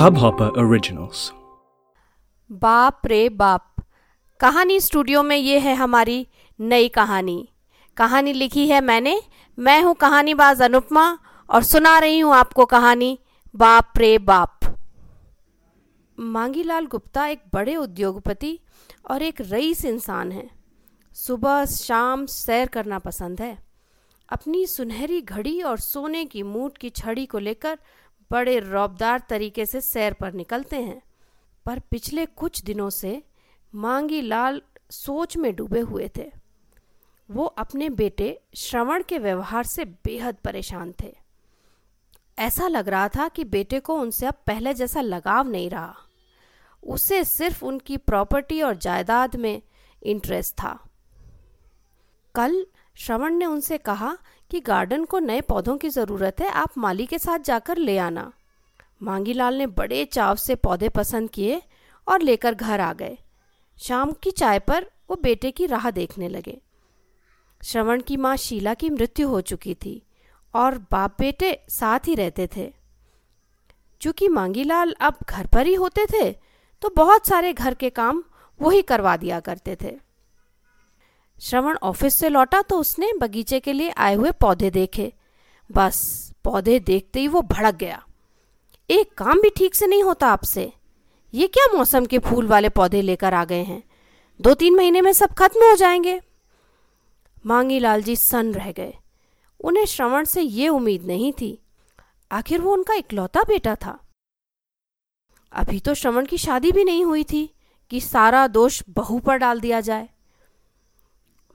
Hubhopper Originals. बाप रे बाप। कहानी स्टूडियो में ये है हमारी नई कहानी। कहानी लिखी है मैंने। मैं हूँ कहानीबाज अनुपमा और सुना रही हूँ आपको कहानी बाप रे बाप। मांगीलाल गुप्ता एक बड़े उद्योगपति और एक रईस इंसान है। सुबह, शाम सैर करना पसंद है। अपनी सुनहरी घड़ी और सोने की मूठ की छड़ी को लेकर बड़े रौबदार तरीके से सैर पर निकलते हैं। पर पिछले कुछ दिनों से मांगी लाल सोच में डूबे हुए थे। वो अपने बेटे श्रवण के व्यवहार से बेहद परेशान थे। ऐसा लग रहा था कि बेटे को उनसे अब पहले जैसा लगाव नहीं रहा। उसे सिर्फ़ उनकी प्रॉपर्टी और जायदाद में इंटरेस्ट था। कल श्रवण ने उनसे कहा कि गार्डन को नए पौधों की ज़रूरत है, आप माली के साथ जाकर ले आना। मांगीलाल ने बड़े चाव से पौधे पसंद किए और लेकर घर आ गए। शाम की चाय पर वो बेटे की राह देखने लगे। श्रवण की माँ शीला की मृत्यु हो चुकी थी और बाप बेटे साथ ही रहते थे। चूँकि मांगीलाल अब घर पर ही होते थे तो बहुत सारे घर के काम वही करवा दिया करते थे। श्रवण ऑफ़िस से लौटा तो उसने बगीचे के लिए आए हुए पौधे देखे। बस, पौधे देखते ही वो भड़क गया। एक काम भी ठीक से नहीं होता आपसे। ये क्या मौसम के फूल वाले पौधे लेकर आ गए हैं? दो तीन महीने में सब खत्म हो जाएँगे। मांगी लाल जी सन रह गए। उन्हें श्रवण से ये उम्मीद नहीं थी। आखिर वो उनका इकलौता बेटा था। अभी तो श्रवण की शादी भी नहीं हुई थी कि सारा दोष बहू पर डाल दिया जाए।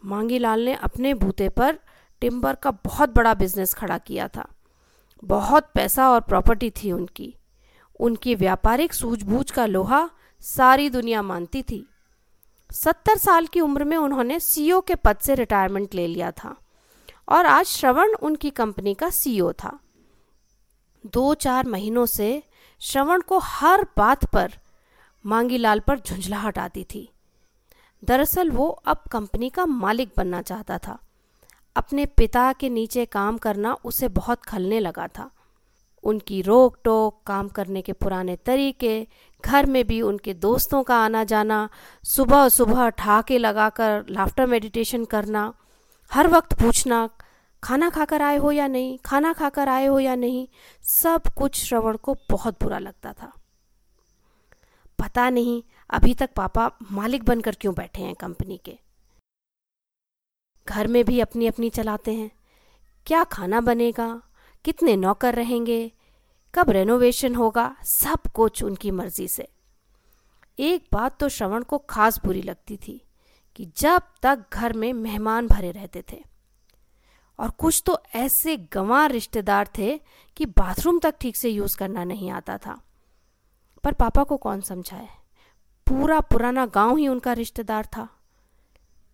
मांगीलाल ने अपने बूते पर टिम्बर का बहुत बड़ा बिज़नेस खड़ा किया था। बहुत पैसा और प्रॉपर्टी थी उनकी। उनकी व्यापारिक सूझबूझ का लोहा सारी दुनिया मानती थी। सत्तर साल की उम्र में उन्होंने सीईओ के पद से रिटायरमेंट ले लिया था और आज श्रवण उनकी कंपनी का सीईओ था। दो चार महीनों से श्रवण को हर बात पर मांगीलाल पर झुंझलाहट आती थी। दरअसल वो अब कंपनी का मालिक बनना चाहता था। अपने पिता के नीचे काम करना उसे बहुत खलने लगा था। उनकी रोक टोक काम करने के पुराने तरीके, घर में भी उनके दोस्तों का आना जाना सुबह सुबह ठहाके लगाकर लाफ्टर मेडिटेशन करना, हर वक्त पूछना, खाना खाकर आए हो या नहीं, खाना खाकर आए हो या नहीं, सब कुछ श्रवण को बहुत बुरा लगता था। पता नहीं अभी तक पापा मालिक बनकर क्यों बैठे हैं कंपनी के? घर में भी अपनी अपनी चलाते हैं। क्या खाना बनेगा? कितने नौकर रहेंगे? कब रेनोवेशन होगा? सब कुछ उनकी मर्ज़ी से। एक बात तो श्रवण को खास बुरी लगती थी कि जब तक घर में मेहमान भरे रहते थे। और कुछ तो ऐसे गंवार रिश्तेदार थे कि बाथरूम तक ठीक से यूज़ करना नहीं आता था। पर पापा को कौन समझाए? पूरा पुराना गाँव ही उनका रिश्तेदार था।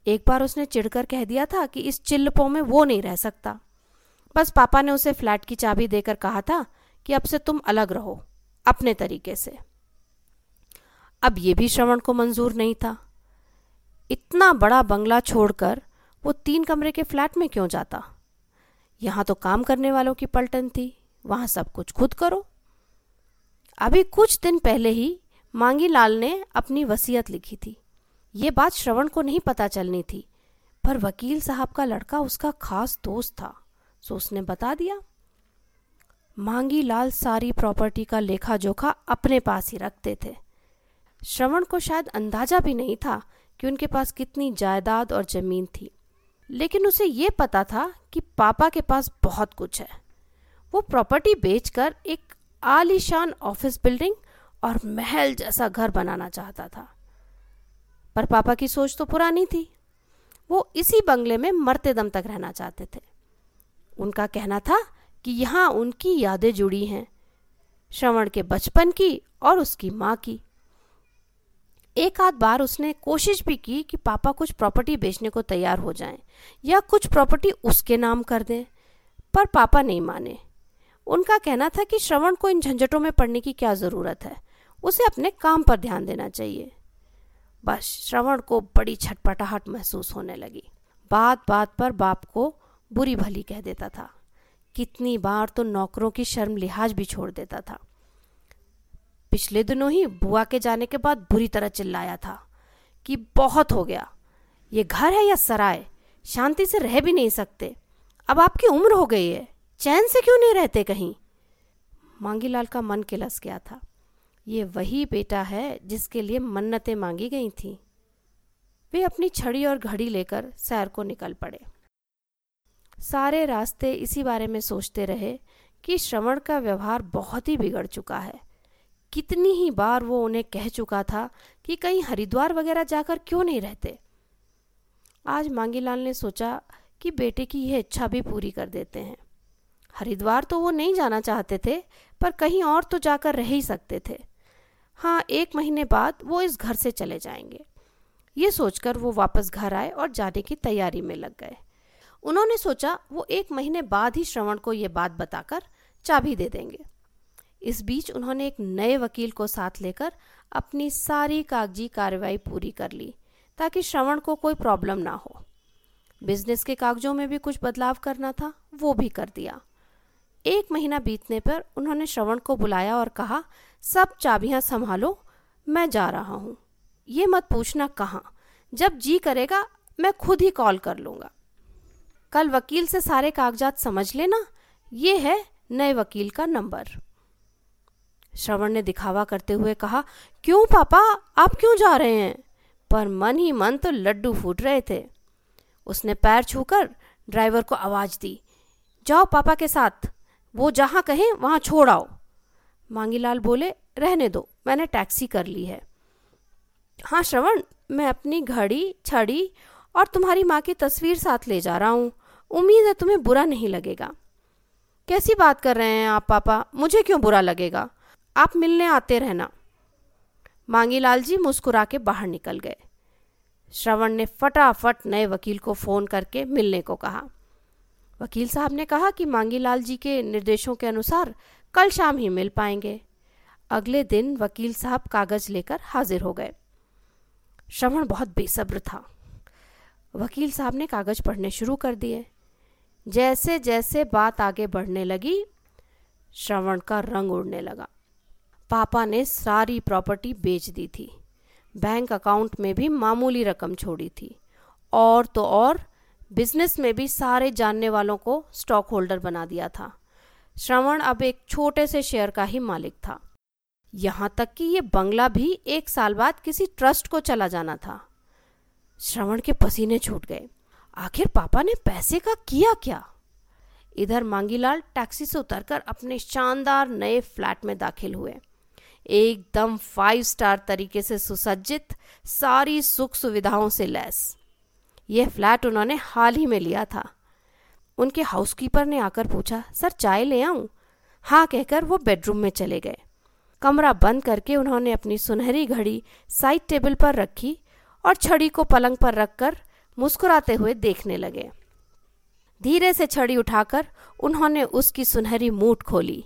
एक बार उसने चिढ़कर कह दिया था कि इस चिल्लपो में वो नहीं रह सकता। बस पापा ने उसे फ्लैट की चाबी देकर कहा था कि अब से तुम अलग रहो, अपने तरीके से। अब ये भी श्रवण को मंजूर नहीं था। इतना बड़ा बंगला छोड़कर वो तीन कमरे के फ्लैट में क्यों जाता? यहाँ तो काम करने वालों की पलटन थी, वहाँ सब कुछ खुद करो। अभी कुछ दिन पहले ही मांगी लाल ने अपनी वसीयत लिखी थी। ये बात श्रवण को नहीं पता चलनी थी, पर वकील साहब का लड़का उसका खास दोस्त था, सो उसने बता दिया। मांगी लाल सारी प्रॉपर्टी का लेखा जोखा अपने पास ही रखते थे। श्रवण को शायद अंदाज़ा भी नहीं था कि उनके पास कितनी जायदाद और ज़मीन थी, लेकिन उसे ये पता था कि पापा के पास बहुत कुछ है। वो प्रॉपर्टी बेचकर एक आलीशान ऑफ़िस बिल्डिंग और महल जैसा घर बनाना चाहता था। पर पापा की सोच तो पुरानी थी। वो इसी बंगले में मरते दम तक रहना चाहते थे। उनका कहना था कि यहाँ उनकी यादें जुड़ी हैं, श्रवण के बचपन की और उसकी माँ की। एक आध बार उसने कोशिश भी की कि पापा कुछ प्रॉपर्टी बेचने को तैयार हो जाएँ या कुछ प्रॉपर्टी उसके नाम कर दें, पर पापा नहीं माने। उनका कहना था कि श्रवण को इन झंझटों में पड़ने की क्या ज़रूरत है। उसे अपने काम पर ध्यान देना चाहिए। बस श्रवण को बड़ी छटपटाहट महसूस होने लगी। बात बात पर बाप को बुरी भली कह देता था। कितनी बार तो नौकरों की शर्म लिहाज भी छोड़ देता था। पिछले दिनों ही बुआ के जाने के बाद बुरी तरह चिल्लाया था कि बहुत हो गया। ये घर है या सराय? शांति से रह भी नहीं सकते। अब आपकी उम्र हो गई है। चैन से क्यों नहीं रहते कहीं? मांगीलाल का मन किलस गया था। ये वही बेटा है जिसके लिए मन्नतें मांगी गई थीं। वे अपनी छड़ी और घड़ी लेकर सैर को निकल पड़े। सारे रास्ते इसी बारे में सोचते रहे कि श्रवण का व्यवहार बहुत ही बिगड़ चुका है। कितनी ही बार वो उन्हें कह चुका था कि कहीं हरिद्वार वगैरह जाकर क्यों नहीं रहते। आज मांगीलाल ने सोचा कि बेटे की यह इच्छा भी पूरी कर देते हैं। हरिद्वार तो वो नहीं जाना चाहते थे, पर कहीं और तो जाकर रह ही सकते थे। हाँ एक महीने बाद वो इस घर से चले जाएँगे। ये सोचकर वो वापस घर आए और जाने की तैयारी में लग गए। उन्होंने सोचा, वो एक महीने बाद ही श्रवण को ये बात बताकर चाबी दे देंगे। इस बीच उन्होंने एक नए वकील को साथ लेकर अपनी सारी कागज़ी कार्रवाई पूरी कर ली, ताकि श्रवण को कोई प्रॉब्लम ना हो। बिज़नेस के कागजों में भी कुछ बदलाव करना था, वो भी कर दिया। एक महीना बीतने पर उन्होंने श्रवण को बुलाया और कहा सब चाबियाँ संभालो, मैं जा रहा हूँ। ये मत पूछना कहाँ। जब जी करेगा, मैं खुद ही कॉल कर लूँगा। कल वकील से सारे कागजात समझ लेना। ये है नए वकील का नंबर। श्रवण ने दिखावा करते हुए कहा, क्यों पापा? आप क्यों जा रहे हैं? पर मन ही मन तो लड्डू फूट रहे थे। उसने पैर छूकर ड्राइवर को आवाज़ दी, जाओ पापा के साथ। वो जहाँ कहें, वहाँ छोड़ आओ। मांगीलाल बोले, रहने दो, मैंने टैक्सी कर ली है। हाँ श्रवण, मैं अपनी घड़ी, छड़ी और तुम्हारी माँ की तस्वीर साथ ले जा रहा हूँ। उम्मीद है तुम्हें बुरा नहीं लगेगा। कैसी बात कर रहे हैं आप, पापा? मुझे क्यों बुरा लगेगा? आप मिलने आते रहना। मांगीलाल जी मुस्कुरा के बाहर निकल गए। श्रवण ने फटाफट नए वकील को फ़ोन करके मिलने को कहा। वकील साहब ने कहा कि मांगीलाल जी के निर्देशों के अनुसार कल शाम ही मिल पाएँगे। अगले दिन वकील साहब कागज़ लेकर हाजिर हो गए। श्रवण बहुत बेसब्र था। वकील साहब ने कागज़ पढ़ने शुरू कर दिए। जैसे जैसे बात आगे बढ़ने लगी, श्रवण का रंग उड़ने लगा। पापा ने सारी प्रॉपर्टी बेच दी थी। बैंक अकाउंट में भी मामूली रकम छोड़ी थी। और तो और, बिज़नेस में भी सारे जानने वालों को स्टॉक होल्डर बना दिया था। श्रवण अब एक छोटे से शेयर का ही मालिक था। यहाँ तक कि ये बंगला भी एक साल बाद किसी ट्रस्ट को चला जाना था। श्रवण के पसीने छूट गए। आखिर पापा ने पैसे का किया क्या? इधर मांगीलाल टैक्सी से उतरकर अपने शानदार नए फ्लैट में दाखिल हुए। एकदम फाइव स्टार तरीके से सुसज्जित, सारी सुख सुविधाओं से लैस। यह फ्लैट उन्होंने हाल ही में लिया था। उनके हाउसकीपर ने आकर पूछा, सर, चाय ले आऊँ? हाँ कहकर वो बेडरूम में चले गए। कमरा बंद करके उन्होंने अपनी सुनहरी घड़ी साइड टेबल पर रखी और छड़ी को पलंग पर रखकर मुस्कुराते हुए देखने लगे। धीरे से छड़ी उठाकर उन्होंने उसकी सुनहरी मूठ खोली।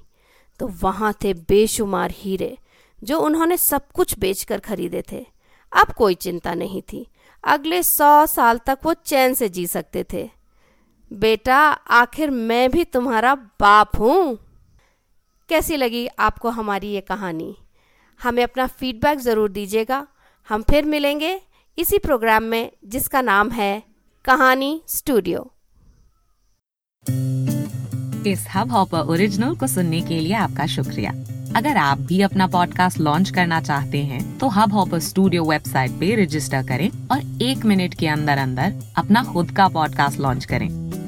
तो वहाँ थे बेशुमार हीरे, जो उन्होंने सब कुछ बेचकर खरीदे थे। अब कोई चिंता नहीं थी। अगले सौ साल तक वो चैन से जी सकते थे। बेटा, आखिर मैं भी तुम्हारा बाप हूँ। कैसी लगी आपको हमारी ये कहानी? हमें अपना फीडबैक ज़रूर दीजिएगा। हम फिर मिलेंगे इसी प्रोग्राम में, जिसका नाम है कहानी स्टूडियो इस हब हॉपर ओरिजिनल को सुनने के लिए आपका शुक्रिया। अगर आप भी अपना पॉडकास्ट लॉन्च करना चाहते हैं तो हब हॉपर स्टूडियो वेबसाइट पे रजिस्टर करें और एक मिनट के अंदर अंदर अपना खुद का पॉडकास्ट लॉन्च करें।